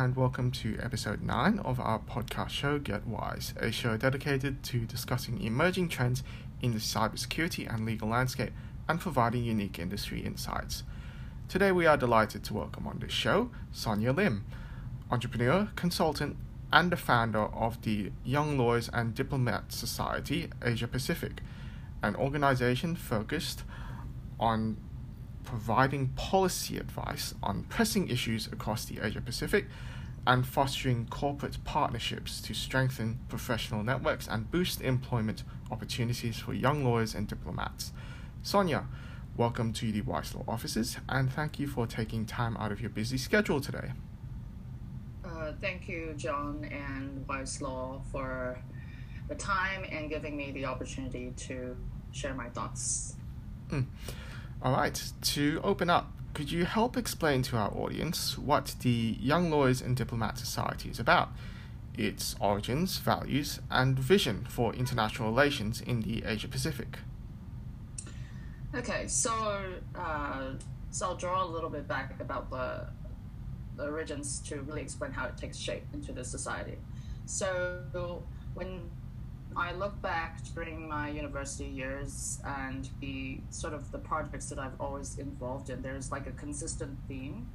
and welcome to episode 9 of our podcast show Get Wise, a show dedicated to discussing emerging trends in the cybersecurity and legal landscape and providing unique industry insights. Today, we are delighted to welcome on this show Sonia Lim, entrepreneur, consultant, and the founder of the Young Lawyers and Diplomats Society Asia Pacific, an organization focused on providing policy advice on pressing issues across the Asia Pacific and fostering corporate partnerships to strengthen professional networks and boost employment opportunities for young lawyers and diplomats. Sonia, welcome to the Wise Law offices and thank you for taking time out of your busy schedule today. Uh, thank you, John and Wise Law, for the time and giving me the opportunity to share my thoughts. Mm. All right, to open up, could you help explain to our audience what the Young Lawyers and Diplomat Society is about, its origins, values, and vision for international relations in the Asia Pacific? Okay, so uh, so I'll draw a little bit back about the the origins to really explain how it takes shape into the society. So when I look back during my university years and the sort of the projects that I've always involved in, there's like a consistent theme,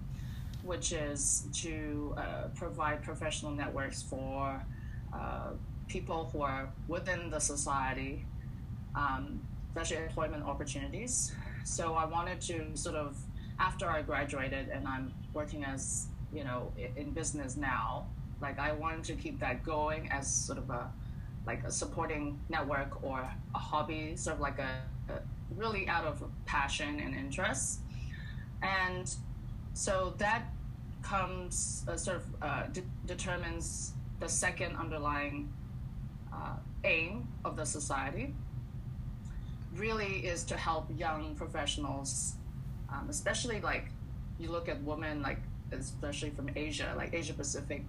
which is to uh, provide professional networks for uh, people who are within the society, um, especially employment opportunities. So I wanted to sort of, after I graduated and I'm working as, you know, in business now, like I wanted to keep that going as sort of a like a supporting network or a hobby, sort of like a, a really out of passion and interest. And so that comes uh, sort of uh, de- determines the second underlying uh, aim of the society really is to help young professionals um, especially like you look at women like especially from asia like asia pacific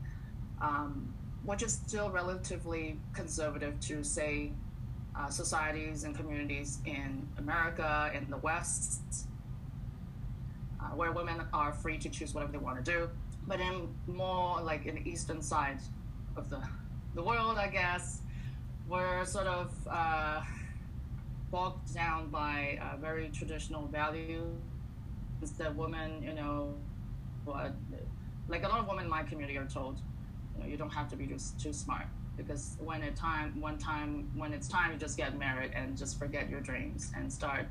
um, which is still relatively conservative to, say, uh, societies and communities in America, in the West, uh, where women are free to choose whatever they want to do. But in more like in the eastern side of the, the world, I guess, we're sort of uh, bogged down by uh, very traditional values Is that women, you know, what, like a lot of women in my community are told you know, you don't have to be just too smart. Because when it time one time when it's time you just get married and just forget your dreams and start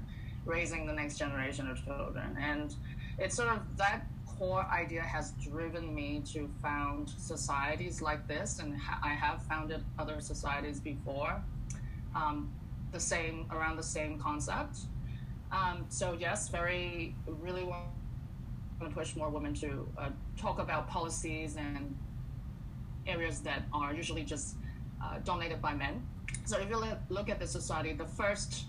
raising the next generation of children. And it's sort of that core idea has driven me to found societies like this and ha- i have founded other societies before um, the same around the same concept. Um, so yes very really want to push more women to uh, talk about policies and areas that are usually just uh, dominated by men. So if you look at the society, the first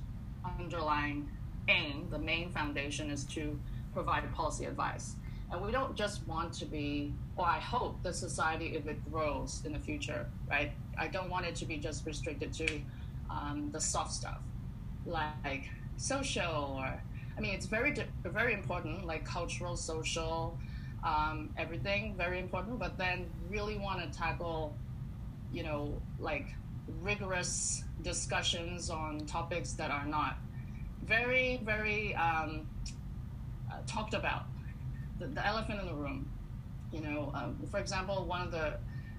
underlying aim, the main foundation is to provide policy advice. And we don't just want to be, or I hope the society, if it grows in the future, right? I don't want it to be just restricted to um, the soft stuff, like social or, I mean, it's very, very important, like cultural, social, um, everything very important, but then really want to tackle, you know, like rigorous discussions on topics that are not very, very um, uh, talked about. The, the, elephant in the room, you know, um, for example, one of the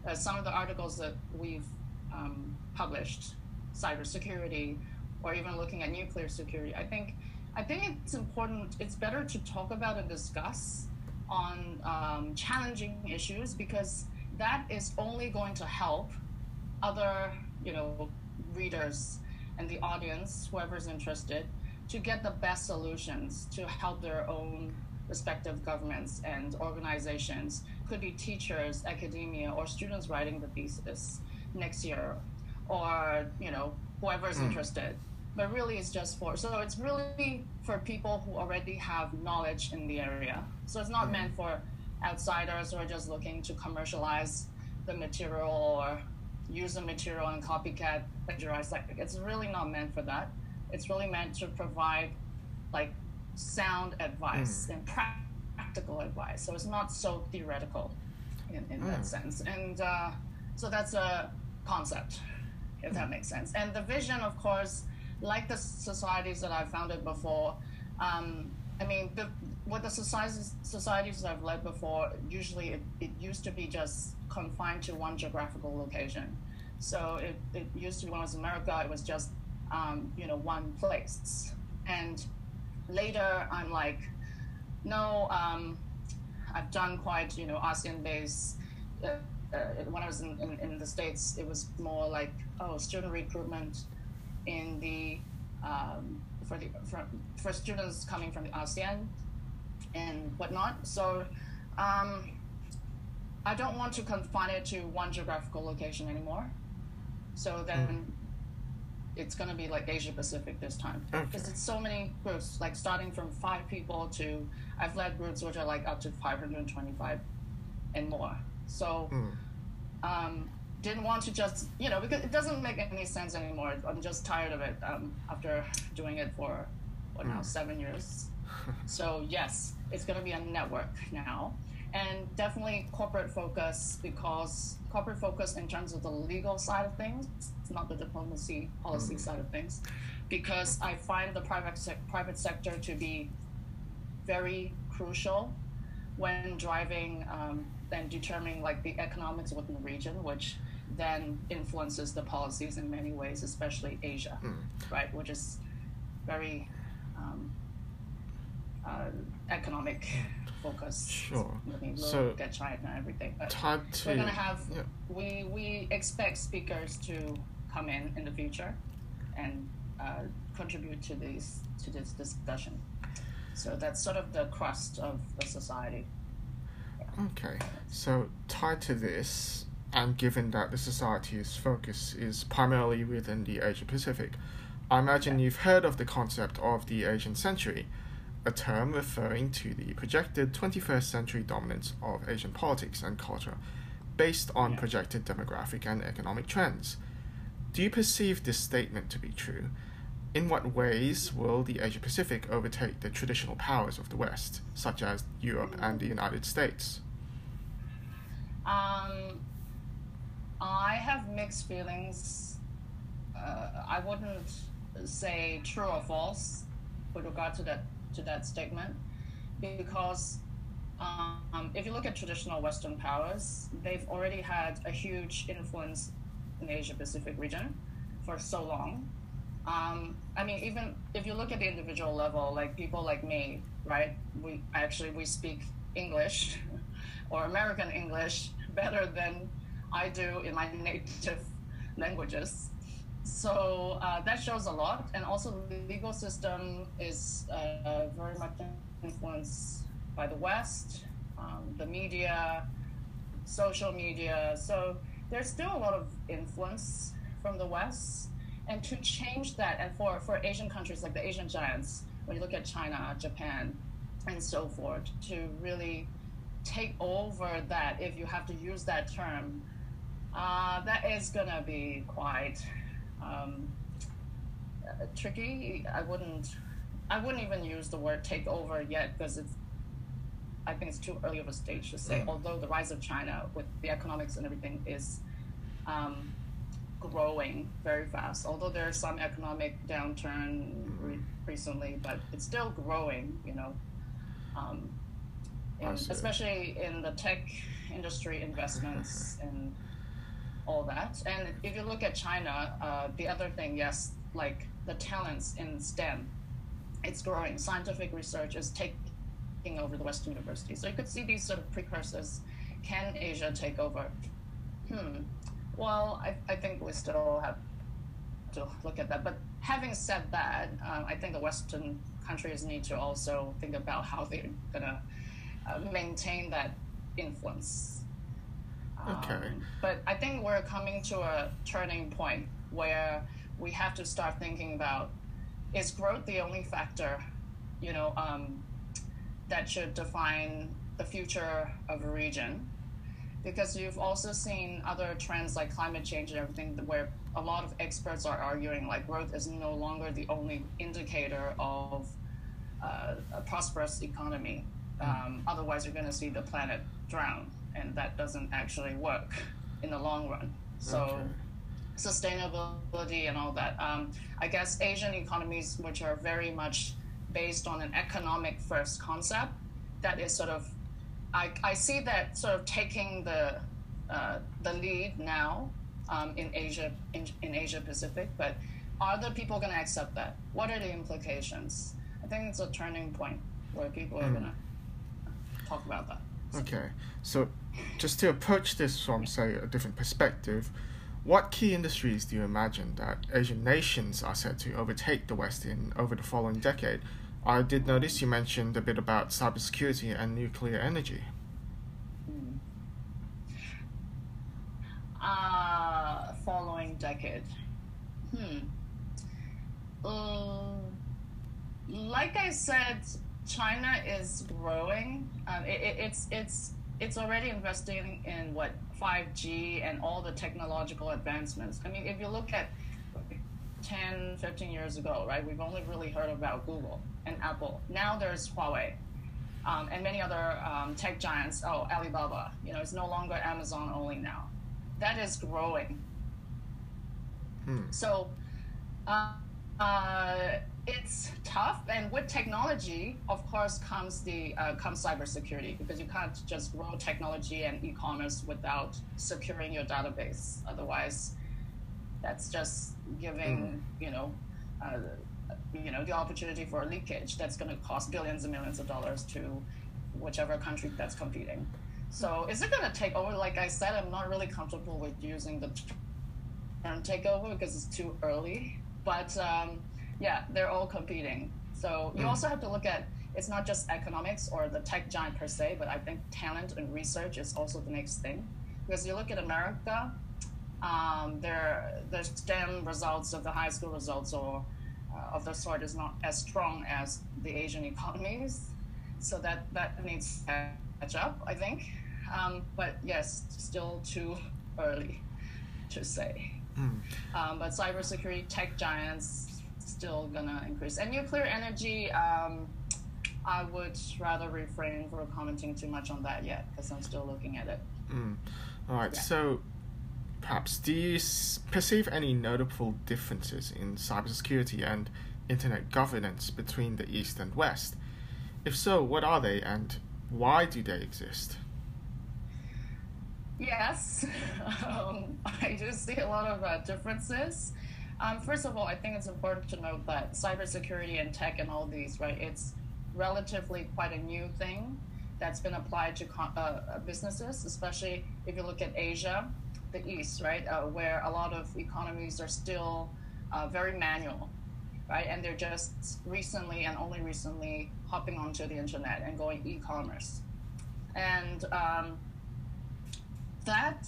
uh, some of the articles that we've um, published, cybersecurity, or even looking at nuclear security. I think I think it's important. It's better to talk about and discuss on um, challenging issues because that is only going to help other you know readers and the audience whoever's interested to get the best solutions to help their own respective governments and organizations could be teachers academia or students writing the thesis next year or you know whoever's mm. interested but really it's just for so it's really for people who already have knowledge in the area so it's not meant for outsiders who are just looking to commercialize the material or use the material and copycat plagiarize like it's really not meant for that it's really meant to provide like sound advice mm. and practical advice so it's not so theoretical in, in that sense. And uh, so that's a concept, if that makes sense. And the vision, of course, like the societies that I've founded before, um, I mean, the, the societies, societies I've led before, usually it, it used to be just confined to one geographical location. So it, it used to be when I was in America, it was just, um, you know, one place. And later I'm like, no, um, I've done quite, you know, ASEAN-based. Uh, uh, when I was in, in, in, the States, it was more like, oh, student recruitment in the, um, for, the for, for students coming from the ASEAN and whatnot. So um, I don't want to confine it to one geographical location anymore. So then mm. it's going to be like Asia Pacific this time. Because okay. it's so many groups, like starting from five people to, I've led groups which are like up to 525 and more. So mm. um, didn't want to just, you know, because it doesn't make any sense anymore. I'm just tired of it um, after doing it for, what mm. now, seven years. so yes, it's going to be a network now and definitely corporate focus because corporate focus in terms of the legal side of things, not the diplomacy policy mm. side of things, because I find the private se- private sector to be very crucial when driving um, and determining like the economics within the region, which then influences the policies in many ways, especially Asia, mm. right, which is very um, uh, economic focus. Sure. I mean, look so at China and everything. But type two. We're gonna have. Yeah. We we expect speakers to come in in the future, and uh, contribute to this to this discussion. So that's sort of the crust of the society. Yeah. Okay. So tied to this, and given that the society's focus is primarily within the Asia Pacific, I imagine you've heard of the concept of the Asian century a term referring to the projected 21st century dominance of Asian politics and culture based on projected demographic and economic trends. Do you perceive this statement to be true? In what ways will the Asia Pacific overtake the traditional powers of the West, such as Europe and the United States? Um, I have mixed feelings. Uh, I wouldn't say true or false with regard to that to that statement because um, if you look at traditional Western powers, they've already had a huge influence in the Asia Pacific region for so long. Um, I mean, even if you look at the individual level, like people like me, right? We actually we speak English or American English better than I do in my native languages. So uh, that shows a lot, and also the legal system is uh, very much influenced by the West, um, the media, social media. So there's still a lot of influence from the West, and to change that, and for for Asian countries like the Asian giants, when you look at China, Japan, and so forth, to really take over that, if you have to use that term, uh, that is gonna be quite um, uh, tricky. I wouldn't. I wouldn't even use the word take over yet because it's. I think it's too early of a stage to say. Mm. Although the rise of China with the economics and everything is um, growing very fast. Although there's some economic downturn re- recently, but it's still growing. You know, um, in, especially in the tech industry investments and all that. And if you look at China, uh, the other thing, yes, like the talents in STEM, it's growing. Scientific research is taking over the Western universities. So you could see these sort of precursors. Can Asia take over? Hmm. Well, I, I think we still have to look at that. But having said that, um, I think the Western countries need to also think about how they're going to uh, maintain that influence Okay. Um, but I think we're coming to a turning point where we have to start thinking about is growth the only factor, you know, um, that should define the future of a region? Because you've also seen other trends like climate change and everything, where a lot of experts are arguing like growth is no longer the only indicator of uh, a prosperous economy. Hmm. Um, otherwise, you're going to see the planet drown and that doesn't actually work in the long run. So. Okay. Sustainability and all that. Um, I guess Asian economies, which are very much based on an economic first concept, that is sort of, I, I see that sort of taking the uh, the lead now um, in Asia in, in Asia Pacific, but are the people going to accept that? What are the implications? I think it's a turning point where people are mm. going to talk about that. Okay, so just to approach this from say a different perspective, what key industries do you imagine that Asian nations are set to overtake the West in over the following decade? I did notice you mentioned a bit about cybersecurity and nuclear energy. Hmm. Uh, following decade. Hmm. Uh, like I said, China is growing. Um, it, it, it's it's it's already investing in what 5G and all the technological advancements. I mean, if you look at 10, 15 years ago, right, we've only really heard about Google and Apple. Now there's Huawei um, and many other um, tech giants. Oh, Alibaba, you know, it's no longer Amazon only now. That is growing. Hmm. So, uh, uh, it's tough, and with technology, of course, comes the uh, comes cybersecurity because you can't just grow technology and e-commerce without securing your database. Otherwise, that's just giving mm. you know, uh, you know, the opportunity for leakage that's going to cost billions and millions of dollars to whichever country that's competing. So, is it going to take over? Like I said, I'm not really comfortable with using the term takeover because it's too early. But um, yeah, they're all competing. So you mm. also have to look at it's not just economics or the tech giant per se, but I think talent and research is also the next thing. Because you look at America, um, their their STEM results of the high school results or uh, of the sort is not as strong as the Asian economies. So that that needs to catch up, I think. Um, but yes, still too early to say. Mm. Um, but cybersecurity tech giants still gonna increase. And nuclear energy, um, I would rather refrain from commenting too much on that yet because I'm still looking at it. Mm. All right, yeah. so perhaps do you perceive any notable differences in cybersecurity and internet governance between the East and West? If so, what are they and why do they exist? Yes, um, I do see a lot of uh, differences. Um, first of all, I think it's important to note that cybersecurity and tech and all these, right, it's relatively quite a new thing that's been applied to uh, uh, businesses, especially if you look at Asia, the East, right, uh, where a lot of economies are still uh, very manual, right, and they're just recently and only recently hopping onto the internet and going e-commerce, and um, that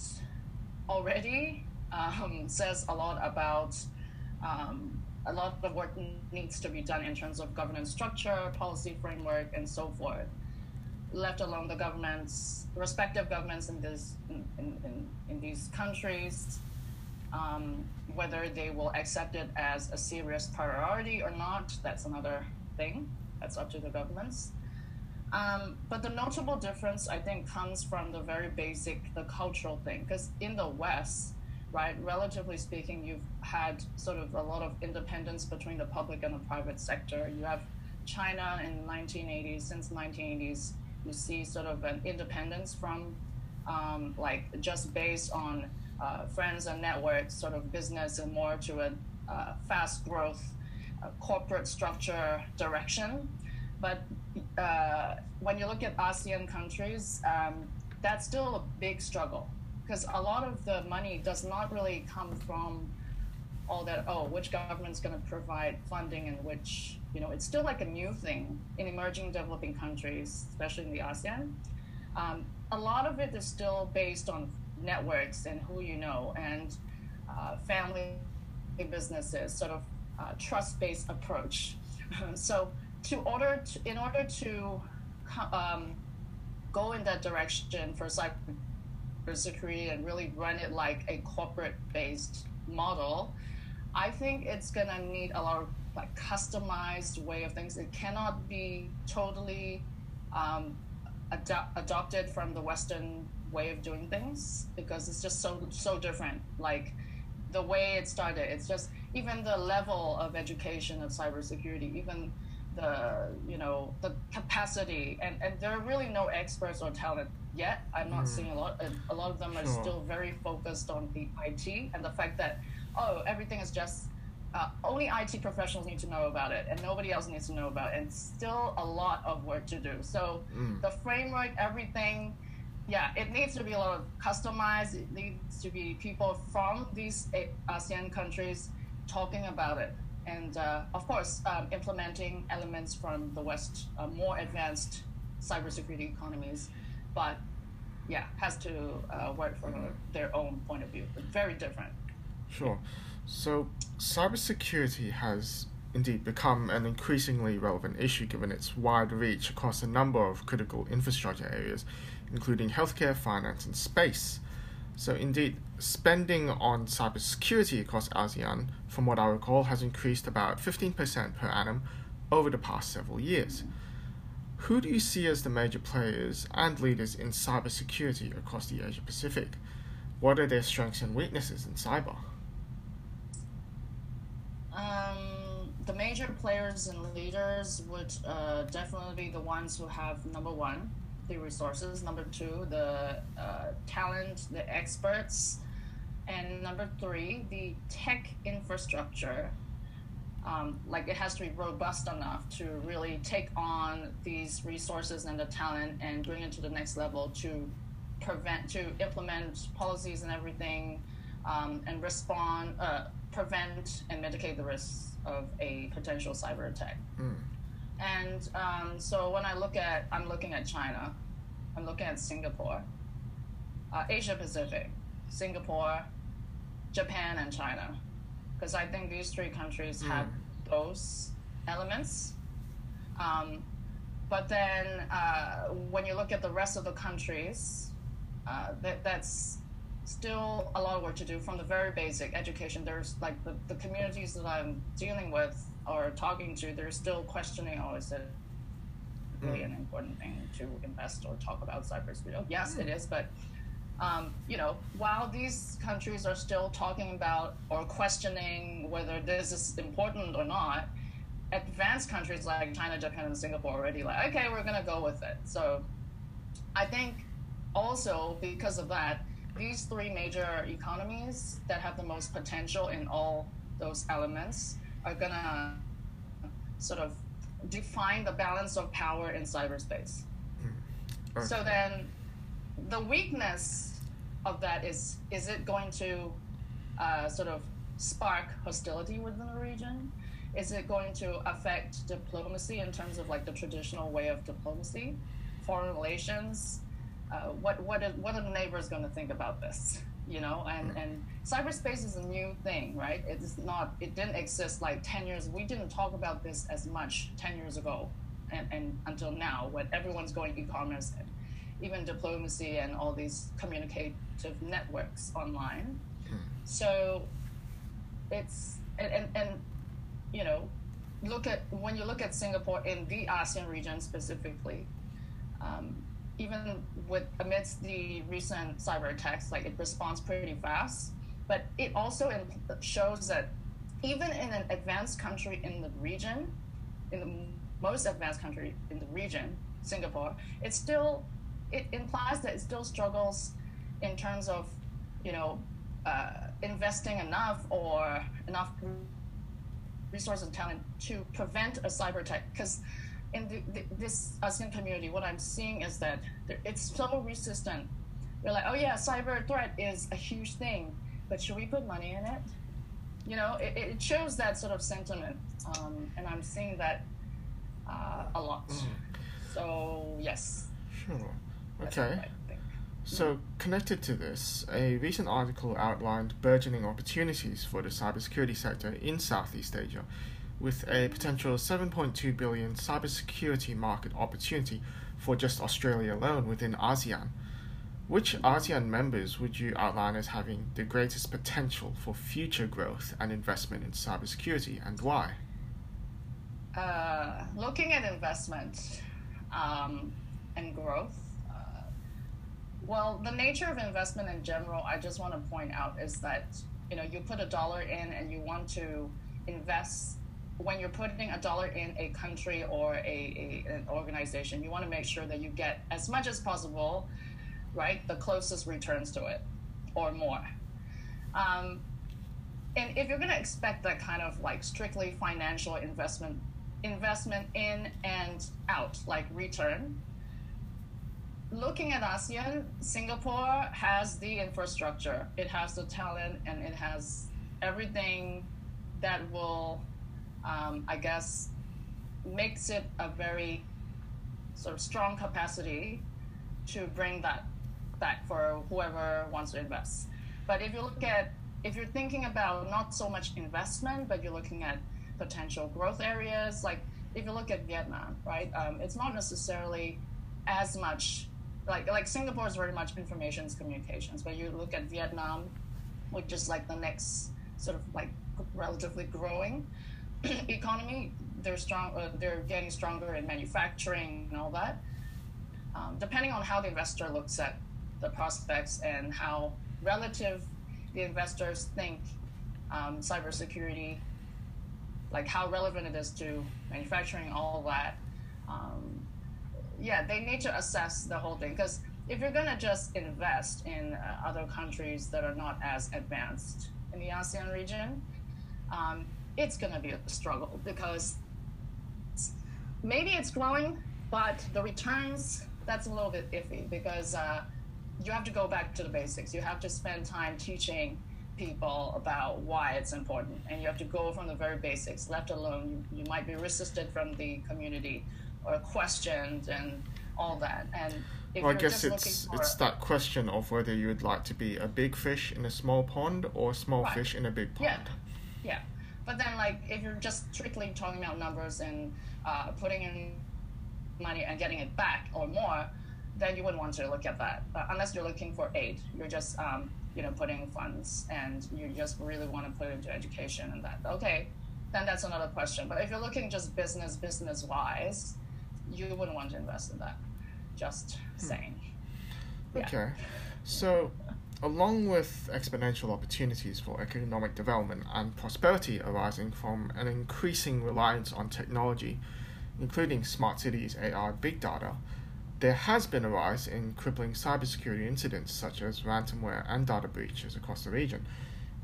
already um, says a lot about um, a lot of work needs to be done in terms of governance structure, policy framework, and so forth. Left alone, the governments, respective governments in this in, in, in these countries, um, whether they will accept it as a serious priority or not, that's another thing. That's up to the governments. Um, but the notable difference, I think, comes from the very basic, the cultural thing. Because in the West, right? Relatively speaking, you've had sort of a lot of independence between the public and the private sector. You have China in the 1980s, since 1980s, you see sort of an independence from um, like just based on uh, friends and networks, sort of business and more to a uh, fast growth uh, corporate structure direction. But uh, when you look at ASEAN countries, um, that's still a big struggle because a lot of the money does not really come from all that oh which government's going to provide funding and which you know it's still like a new thing in emerging developing countries especially in the asean. Um, a lot of it is still based on networks and who you know and uh, family businesses sort of uh, trust-based approach. So to order to, in order to um, go in that direction for cyber and really run it like a corporate based model, I think it's gonna need a lot of like customized way of things. It cannot be totally um, adopted from the Western way of doing things because it's just so so different. Like the way it started, it's just even the level of education of cybersecurity, even the you know the capacity, and and there are really no experts or talent yet. I'm not mm. seeing a lot. A lot of them are sure. still very focused on the IT and the fact that oh everything is just uh, only IT professionals need to know about it, and nobody else needs to know about it. And still a lot of work to do. So mm. the framework, everything, yeah, it needs to be a lot of customized. It needs to be people from these ASEAN countries talking about it, and uh, of course, um, implementing elements from the West, uh, more advanced cybersecurity economies. But yeah, has to uh, work from their own point of view. Very different. Sure. So, cybersecurity has indeed become an increasingly relevant issue given its wide reach across a number of critical infrastructure areas, including healthcare, finance, and space. So, indeed, spending on cybersecurity across ASEAN, from what I recall, has increased about 15% per annum over the past several years. Who do you see as the major players and leaders in cybersecurity across the Asia Pacific? What are their strengths and weaknesses in cyber? Um, the major players and leaders would uh, definitely be the ones who have number one, the resources, number two, the uh, talent, the experts, and number three, the tech infrastructure. Um, like it has to be robust enough to really take on these resources and the talent and bring it to the next level to prevent, to implement policies and everything, um, and respond, uh, prevent and mitigate the risks of a potential cyber attack. Mm. And um, so when I look at, I'm looking at China, I'm looking at Singapore, uh, Asia Pacific, Singapore, Japan, and China, because I think these three countries mm. have those elements. Um, but then uh, when you look at the rest of the countries, uh, that, that's still a lot of work to do from the very basic education. There's like the, the communities that I'm dealing with or talking to, they're still questioning, oh, is it really an important thing to invest or talk about cybersecurity? Oh, yes, it is, but um, you know, while these countries are still talking about or questioning whether this is important or not, advanced countries like China, Japan, and Singapore already like, okay, we're gonna go with it. So I think also because of that, these three major economies that have the most potential in all those elements are going to sort of define the balance of power in cyberspace. Okay. So then the weakness of that is is it going to uh, sort of spark hostility within the region? Is it going to affect diplomacy in terms of like the traditional way of diplomacy, foreign relations, uh, what what is, what are the neighbors going to think about this? You know, and and cyberspace is a new thing, right? It's not. It didn't exist like ten years. We didn't talk about this as much ten years ago, and, and until now, when everyone's going e-commerce, even diplomacy and all these communicative networks online. Hmm. So it's and, and and you know, look at when you look at Singapore in the ASEAN region specifically. Um, even with amidst the recent cyber attacks, like it responds pretty fast. But it also shows that even in an advanced country in the region, in the most advanced country in the region, Singapore, it's still it implies that it still struggles in terms of you know uh, investing enough or enough resources and talent to prevent a cyber attack because in the, the, this ASEAN community, what I'm seeing is that it's so resistant. They're like, oh yeah, cyber threat is a huge thing, but should we put money in it? You know, it, it shows that sort of sentiment, um, and I'm seeing that uh, a lot. Mm. So yes. Sure. Okay. So, connected to this, a recent article outlined burgeoning opportunities for the cybersecurity sector in Southeast Asia, with a potential 7.2 billion cybersecurity market opportunity for just Australia alone within ASEAN. Which ASEAN members would you outline as having the greatest potential for future growth and investment in cybersecurity and why? Uh, looking at investment um, and growth, Well, the nature of investment in general, I just want to point out is that you know you put a dollar in and you want to invest when you're putting a dollar in a country or a, a, an organization, you want to make sure that you get as much as possible, right, the closest returns to it, or more. Um, and if you're going to expect that kind of like strictly financial investment, investment in and out, like return, looking at ASEAN, Singapore has the infrastructure, it has the talent, and it has everything that will, um, I guess, makes it a very sort of strong capacity to bring that back for whoever wants to invest. But if you look at, if you're thinking about not so much investment, but you're looking at potential growth areas, like if you look at Vietnam, right, um, it's not necessarily as much like like Singapore is very much informations communications, but you look at Vietnam, which is like the next sort of like relatively growing economy. They're strong. Uh, they're getting stronger in manufacturing and all that. Um, depending on how the investor looks at the prospects and how relative the investors think um, cybersecurity, like how relevant it is to manufacturing, all that. Um, yeah, they need to assess the whole thing because if you're gonna just invest in uh, other countries that are not as advanced in the ASEAN region, um, it's gonna be a struggle because maybe it's growing, but the returns that's a little bit iffy because uh, you have to go back to the basics. You have to spend time teaching people about why it's important, and you have to go from the very basics. Left alone, you, you might be resisted from the community or questioned and all that. And well, I guess it's for... it's that question of whether you would like to be a big fish in a small pond or a small right. fish in a big pond. Yeah, yeah. But then, like, if you're just strictly talking about numbers and uh, putting in money and getting it back or more, then you wouldn't want to look at that uh, unless you're looking for aid. You're just um, you know putting funds and you just really want to put it into education and that. Okay, then that's another question. But if you're looking just business business wise, you wouldn't want to invest in that. Just hmm. saying. Yeah. Okay. So, along with exponential opportunities for economic development and prosperity arising from an increasing reliance on technology, including smart cities, AI, big data, there has been a rise in crippling cybersecurity incidents such as ransomware and data breaches across the region.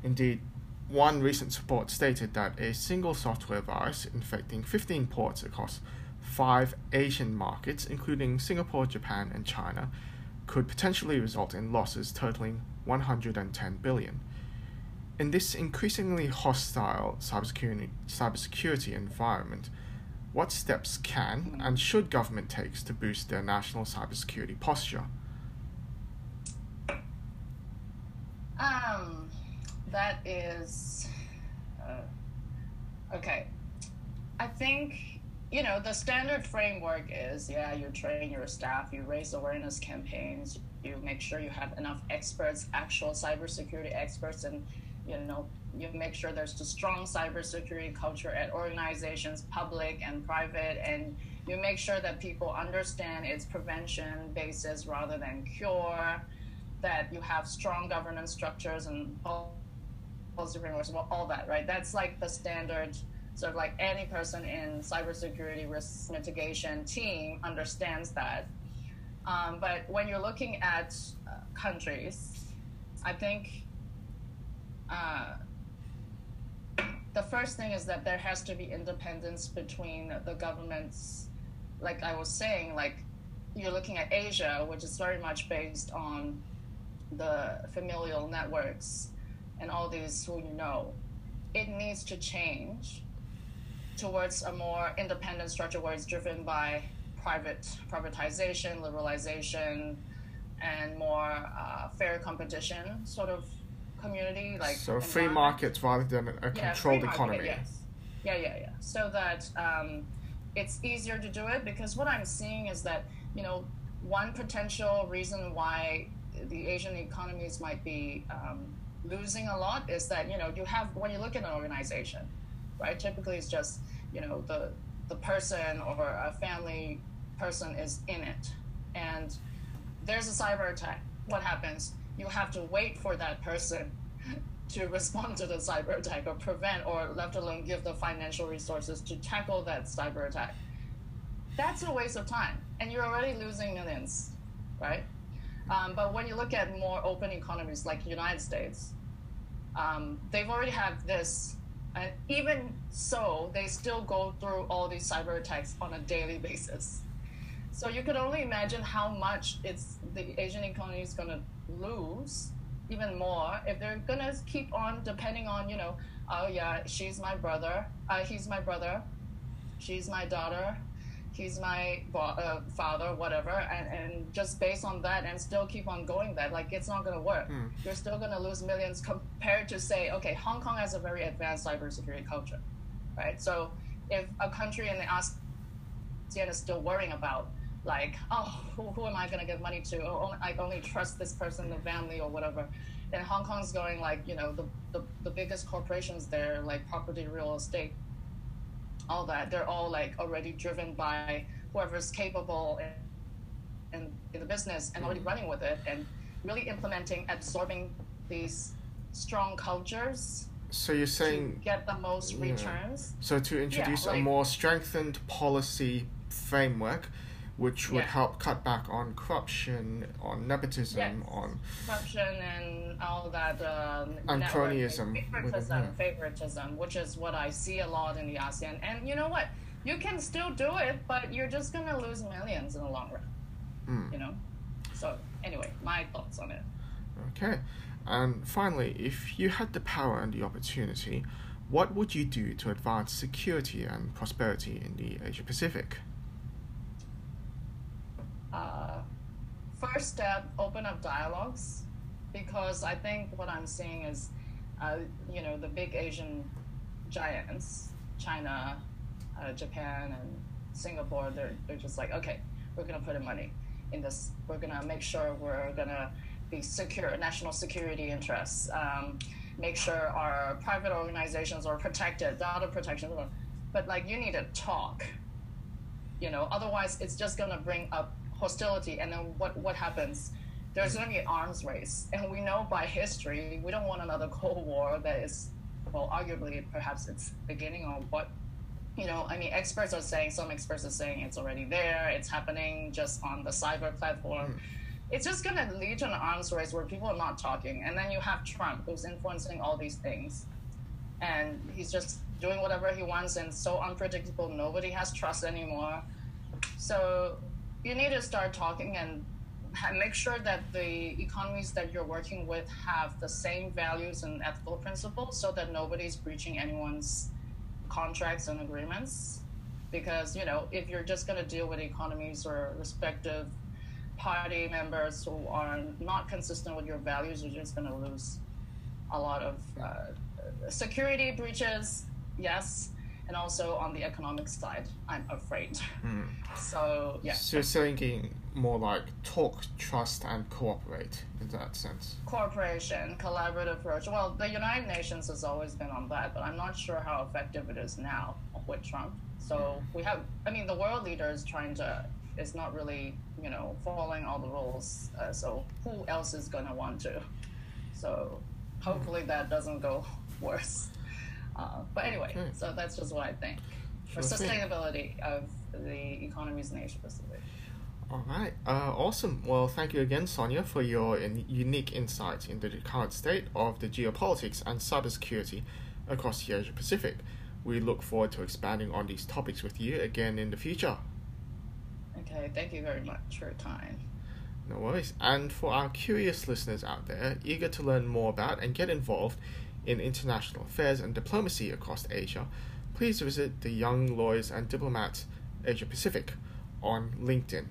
Indeed, one recent report stated that a single software virus infecting 15 ports across five Asian markets, including Singapore, Japan, and China, could potentially result in losses totaling 110 billion. In this increasingly hostile cybersecurity, cybersecurity environment, what steps can and should government take to boost their national cybersecurity posture? Um, that is uh, okay. I think you know, the standard framework is yeah, you train your staff, you raise awareness campaigns, you make sure you have enough experts, actual cybersecurity experts, and you know, you make sure there's a strong cybersecurity culture at organizations, public and private, and you make sure that people understand its prevention basis rather than cure, that you have strong governance structures and policy frameworks, all that, right? That's like the standard sort of like any person in cybersecurity risk mitigation team understands that. Um, but when you're looking at uh, countries, I think uh, the first thing is that there has to be independence between the governments. Like I was saying, like you're looking at Asia, which is very much based on the familial networks and all these who you know. It needs to change towards a more independent structure where it's driven by private privatization, liberalization, and more uh, fair competition sort of community. Like so, free markets rather than a yeah, controlled market, economy. Yes. Yeah, yeah, yeah. So that um, it's easier to do it because what I'm seeing is that you know one potential reason why the Asian economies might be um, losing a lot is that you know you have when you look at an organization right? Typically, it's just you know the the person or a family person is in it, and there's a cyber attack. What happens? You have to wait for that person to respond to the cyber attack or prevent or left alone give the financial resources to tackle that cyber attack. That's a waste of time, and you're already losing millions, right? Um, but when you look at more open economies like the United States, um, they've already had this, and even so, they still go through all these cyber attacks on a daily basis. So you could only imagine how much it's the Asian economy is going to lose even more if they're going to keep on depending on you know oh yeah she's my brother uh, he's my brother she's my daughter he's my uh, father whatever and, and just based on that and still keep on going that like it's not going to work Mm. you're still going to lose millions compared to say okay hong kong has a very advanced cybersecurity culture right so if a country in the ASEAN is still worrying about like, oh, who, who am I going to give money to? Oh, only, I only trust this person, the family, or whatever. And Hong Kong's going like, you know, the, the, the biggest corporations there, like property, real estate, all that, they're all like already driven by whoever's capable in, in, in the business and already mm-hmm. running with it and really implementing, absorbing these strong cultures So you're saying get the most Yeah. returns. so to introduce a like- more strengthened policy framework, which would Yeah. help cut back on corruption, on nepotism, Yes. on corruption and all that um, And cronyism favoritism, yeah. favoritism, which is what I see a lot in the ASEAN. And you know what? You can still do it, but you're just gonna lose millions in the long run. Mm. You know. So anyway, my thoughts on it. Okay. And finally, if you had the power and the opportunity, what would you do to advance security and prosperity in the Asia Pacific? uh, first step, open up dialogues, because I think what I'm seeing is, uh, you know, the big Asian giants, China, uh, Japan, and Singapore, they're, they're just like, okay, we're going to put in money in this. We're going to make sure we're going to be secure, national security interests, um, make sure our private organizations are protected, data protection. But like, you need to talk you know otherwise it's just going to bring up hostility and then what what happens? There's going to be an arms race and we know by history we don't want another cold war that is well arguably perhaps it's beginning or what you know i mean experts are saying some experts are saying it's already there it's happening just on the cyber platform. Hmm. It's just going to lead to an arms race where people are not talking and then you have trump who's influencing all these things and he's just doing whatever he wants and so unpredictable nobody has trust anymore. So you need to start talking and make sure that the economies that you're working with have the same values and ethical principles so that nobody's breaching anyone's contracts and agreements. Because you know if you're just going to deal with economies or respective party members who are not consistent with your values you're just going to lose a lot of uh, security breaches yes and also on the economic side i'm afraid. Hmm. so yeah. So you're saying more like talk, trust, and cooperate in that sense. cooperation collaborative approach. Well the united nations has always been on that but i'm not sure how effective it is now with trump. So we have i mean the world leader is trying to is not really you know following all the rules uh, so who else is going to want to? So hopefully that doesn't go worse uh, but anyway Okay. so that's just what i think for Sure thing. sustainability of the economies in asia pacific All right. Uh, awesome. Well, thank you again, Sonia, for your in- unique insights into the current state of the geopolitics and cybersecurity across the Asia Pacific. We look forward to expanding on these topics with you again in the future. okay thank you very much for your time No worries. And for our curious listeners out there, eager to learn more about and get involved in international affairs and diplomacy across Asia, please visit the Young Lawyers and Diplomats Asia Pacific on LinkedIn.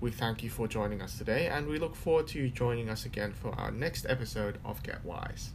We thank you for joining us today, and we look forward to you joining us again for our next episode of Get Wise.